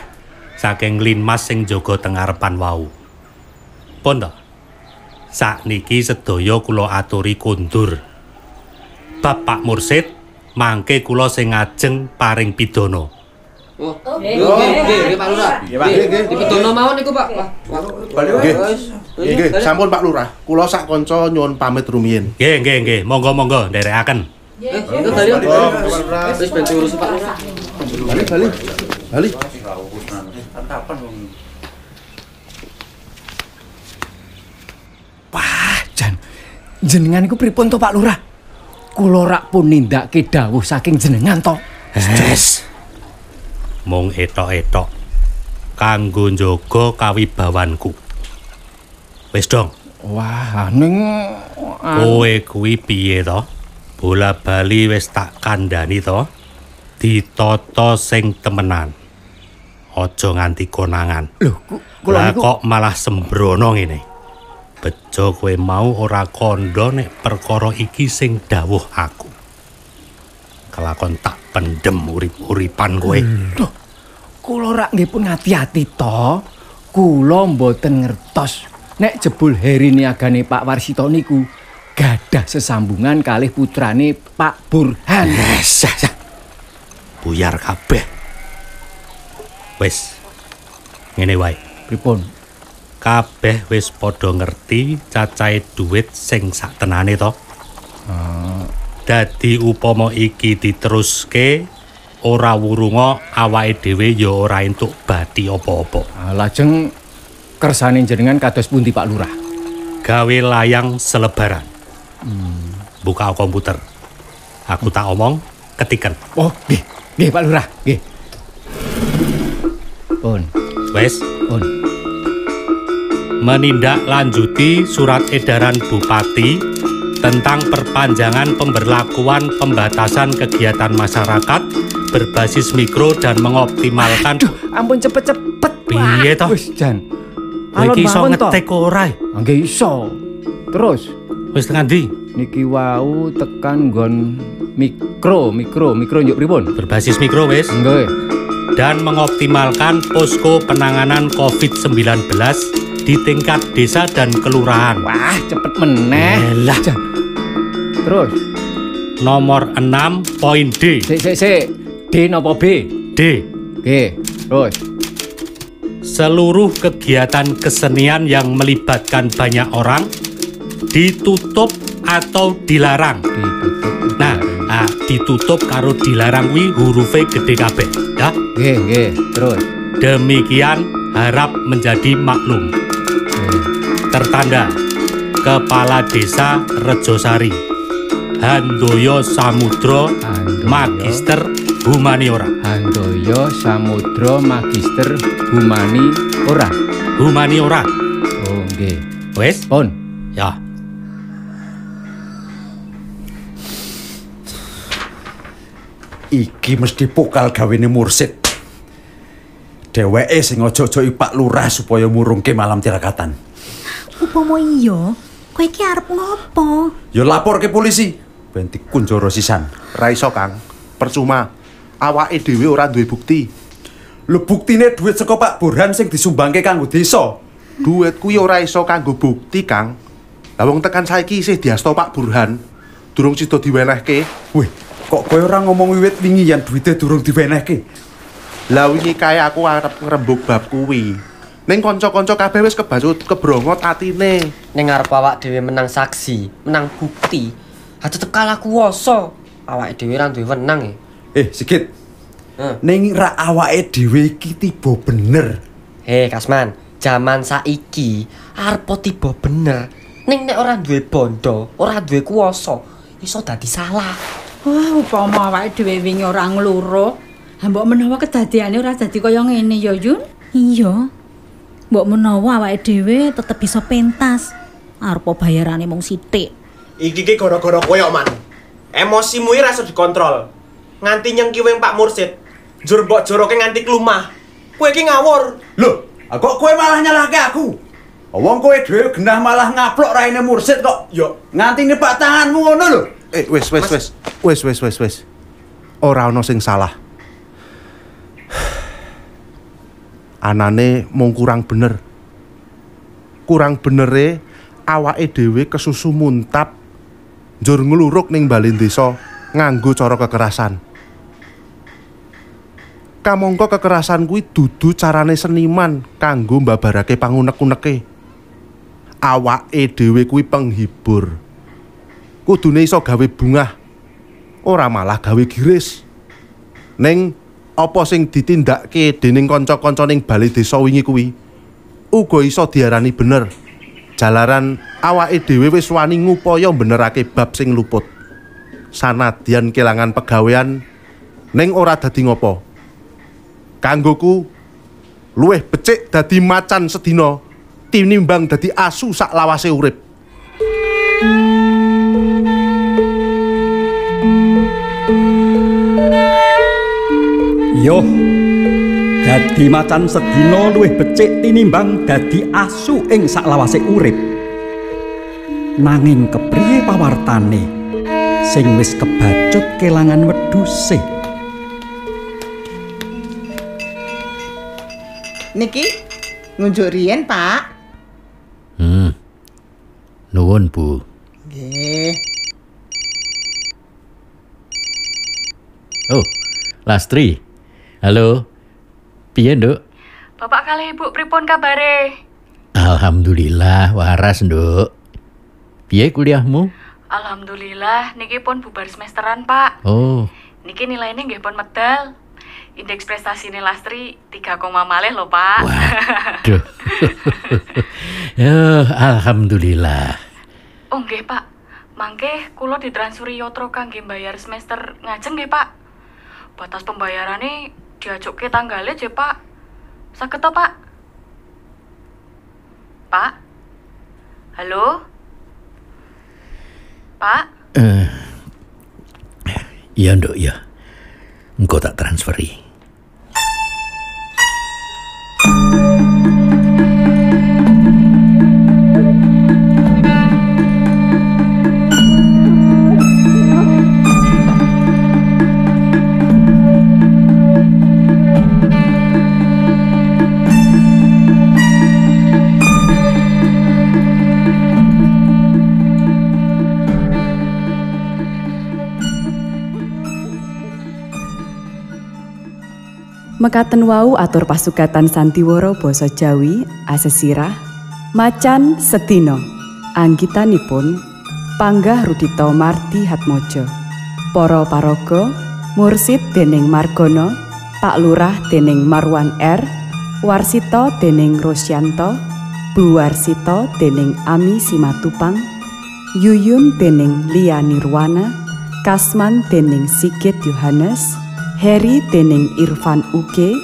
saking linmas sing jaga teng ngarepan wau. Pun to? Sakniki sedaya kula aturi kundur. Bapak Mursid, mangke kula sing ngajeng paring pidana. Oh, nggih, nggih, nggih, Pak Lurah. Nggih, Pak. Nggih, nggih. Dipetono mawon niku, Pak. Wah. Nggih. Nggih, sampun Pak Lurah. Kula sak kanca nyuwun pamit rumiyin. Nggih, nggih, nggih. Monggo-monggo nderekaken. Eh, itu bali. Wis bantu urus Pak Lurah. Bali, bali. Bali. Wah, jan. Jenengan iku pripun to, Pak Lurah? Kula rak pun nindakake dawuh saking jenengan to. Yes. Mung etok-etok kanggo njaga kawibawanku. Wis dong, Wah, ning kowe kuwi piye to? Bola bali wis tak kandhani to. Ditata sing temenan. Aja nganti konangan. Lho, ku- kula niku kok malah sembrono ngene. Bejo kowe mau ora kandha nek perkara iki sing dawuh aku. Kelakon tak pendem urip-uripan kowe. Loh, kula rak nggih pun ngati-ati to. Kula mboten ngertos nek jebul Heri niagane Pak Warsito niku gadah sesambungan kalih putrane Pak Burhan. Yes, yes, yes. Buyar kabeh. Wis. Ngene wae. Pripun? Kabeh wis padha ngerti cacahe dhuwit sing saktenane to. Dadi upama iki diteruske ora wurunga awake dhewe ya ora entuk bathi apa-apa. Ah, lajeng kersane jenengan kados pundi Pak Lurah? Gawe layang selebaran. Buka komputer. Aku tak omong, ketiken. Oh, nggih, nggih Pak Lurah, nggih. Pun, Wes, pun. menindaklanjuti surat edaran Bupati tentang perpanjangan pemberlakuan pembatasan kegiatan masyarakat berbasis mikro dan mengoptimalkan Aduh, ampun cepet-cepet. Piye toh? Wis jan. Iki iso ngetik ora? Nggih iso. Terus Wis tengah ndi? niki wau tekan nggon mikro, mikro, mikro njuk pripun? Berbasis mikro wis Nggih. dan mengoptimalkan posko penanganan COVID-19 di tingkat desa dan kelurahan. Wah, cepet meneh. Elah. Terus, Nomor 6 poin D. sik sik sik. D napa B? D. Nggih. Terus. Seluruh kegiatan kesenian yang melibatkan banyak orang ditutup atau dilarang. Ditutup. Nah, ah, ditutup karo dilarang kuwi hurufe gede kabeh, ya. Nggih, nggih. Terus. Demikian harap menjadi maklum. Tertanda Kepala Desa Rejosari Handoyo Samudro Handoyo. Magister Humaniora Handoyo Samudra Magister Humani ora. Humaniora Oh, nggih. Wes? Pun. Ya Iki mesti pokal gawene mursid. Dheweke sing aja-aja Pak Lurah supaya murungke malam tirakatan. Upama iya, kowe iki arep ngopo? Ya lapor ke polisi. Ben dikunjara sisan. Ra iso, Kang. Percuma. Awake dhewe ora duwe bukti. Lho buktine duit saka Pak Burhan sing disumbangke kanggo desa. Duit kuwi ora iso kanggo bukti, Kang. Lah wong tekan saiki isih diasto Pak Burhan. Durung sida diwenehke. Wih, Kok kowe ora ngomong wiwit wingi yen duwite durung diwenehke? Lah wingi kae aku arep ngrembug bab kuwi. Ning kanca-kanca kabeh wis kebacut kebrongot atine. Ning arep awak dhewe menang saksi, menang bukti. Ha tetep kalah kuwasa. Awake dhewe ra duwe wenang e. Eh, Sigit. Ning ra awake dhewe iki tiba bener. Hei, Kasman, jaman saiki arep tiba bener. Ning nek ora duwe bondo, ora duwe kuwasa, iso dadi salah. Wah, upama awake dhewe wingi ora ngluro, ha mbok menawa kedadiane ora dadi kaya ngene ya, Yun? Iya. Mbok menawa awake dhewe tetep bisa pentas. Arep bayarane mung sithik. Iki ki gara-gara kowe Man. Emosimu iki rasa dikontrol. Nganti nyengkiwe Pak Mursid. Njur mbok joroke nganti klumah. Kowe iki ngawur. Loh, kok kowe malah nyalahke aku? Wong kowe dhewe genah malah ngaplok raine mursid kok. Yo, nganti nepak tanganmu ngono lho. Eh, wis wis wis. Wis wis wis wis. Ora ana sing salah. (sighs) Anane mung kurang bener. Kurang benere awake dhewe kesusu muntap njur ngluruk ning bali desa nganggo cara kekerasan. Kamangka kekerasan kuwi dudu carane seniman kanggo mbabarake pangunek-uneke. Awake dhewe kuwi penghibur. Kudune iso gawe bungah, ora malah gawe giris. Ning apa sing ditindakke dening kanca-kanca ning bali desa wingi kuwi uga iso diarani bener. Jalaran awake dhewe wis wani ngupaya benerake bab sing luput. Sanadyan kelangan pegawean ning ora dadi ngopo. Kanggoku luwih becik dadi macan sedina tinimbang dadi asu sak lawase urip. Yo. Dadi macan sedina luwih becik tinimbang dadi asu ing saklawase urip. Nanging kepriye pawartane sing wis kebacut kelangan wedhuse? Niki ngunjuk riyen, Pak. Hmm. Nuwun, Bu. Nggih. Oh, Lastri. Halo. Piye, Nduk? Bapak kali Ibu pripun kabare? Alhamdulillah waras, Nduk. Piye kuliahmu? Alhamdulillah niki pun bubar semesteran, Pak. Oh, Niki nilainya nggih pun medal. Indeks prestasi Lastri 3, malih lho, Pak. duh. (laughs) ya, alhamdulillah. oh, nggih, Pak. Mangke kula ditransferi yotro kangge bayar semester ngajeng nggih, Pak. Batas pembayarannya diajuke tanggalnya aja, Pak. To, Pak? Pak? Halo? Pak? Eh, iya, Nduk, ya. Engkau tak transferi. Mekaten wau atur pasugatan Santiworo basa Jawi asesirah macan sedina. Anggitanipun panggah Rudito Marti Hatmojo para paraga mursid dening Margono Pak Lurah dening Marwan R Warsito dening Rosyanto Bu Warsito dening Ami Simatupang Yuyun dening Lia Nirwana Kasman dening Sigit Yohanes Heri dening Irfan Uge,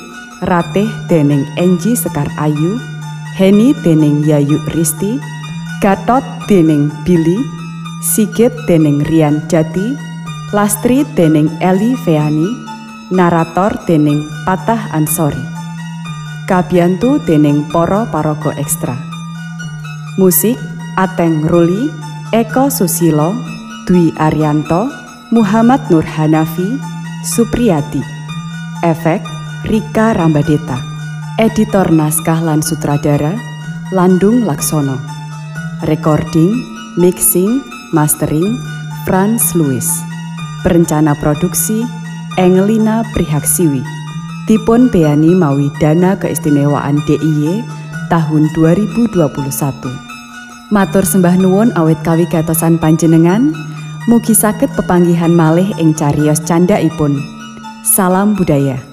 Ratih dening Enji Sekar Ayu, Heni dening Yayu Risti, Gatot dening Billy, Sigit dening Rian Jati, Lastri dening Eli Feani, Narator dening Patah Ansori. Kabiantu dening Poro Parogo Ekstra. Musik Ateng Ruli, Eko Susilo, Dwi Arianto, Muhammad Nur Hanafi, Supriyati Efek Rika Rambadeta. Editor naskah lan sutradara Landung Laksono. Recording, Mixing, Mastering Franz Louis Perencana produksi Engelina Prihaksiwi. Dipun beyani mawi dana keistimewaan DIY tahun 2021. Matur sembah nuwun awit kawigatosan panjenengan, mugi saged pepanggihan malih ing cariyos candhaipun. Salam budaya.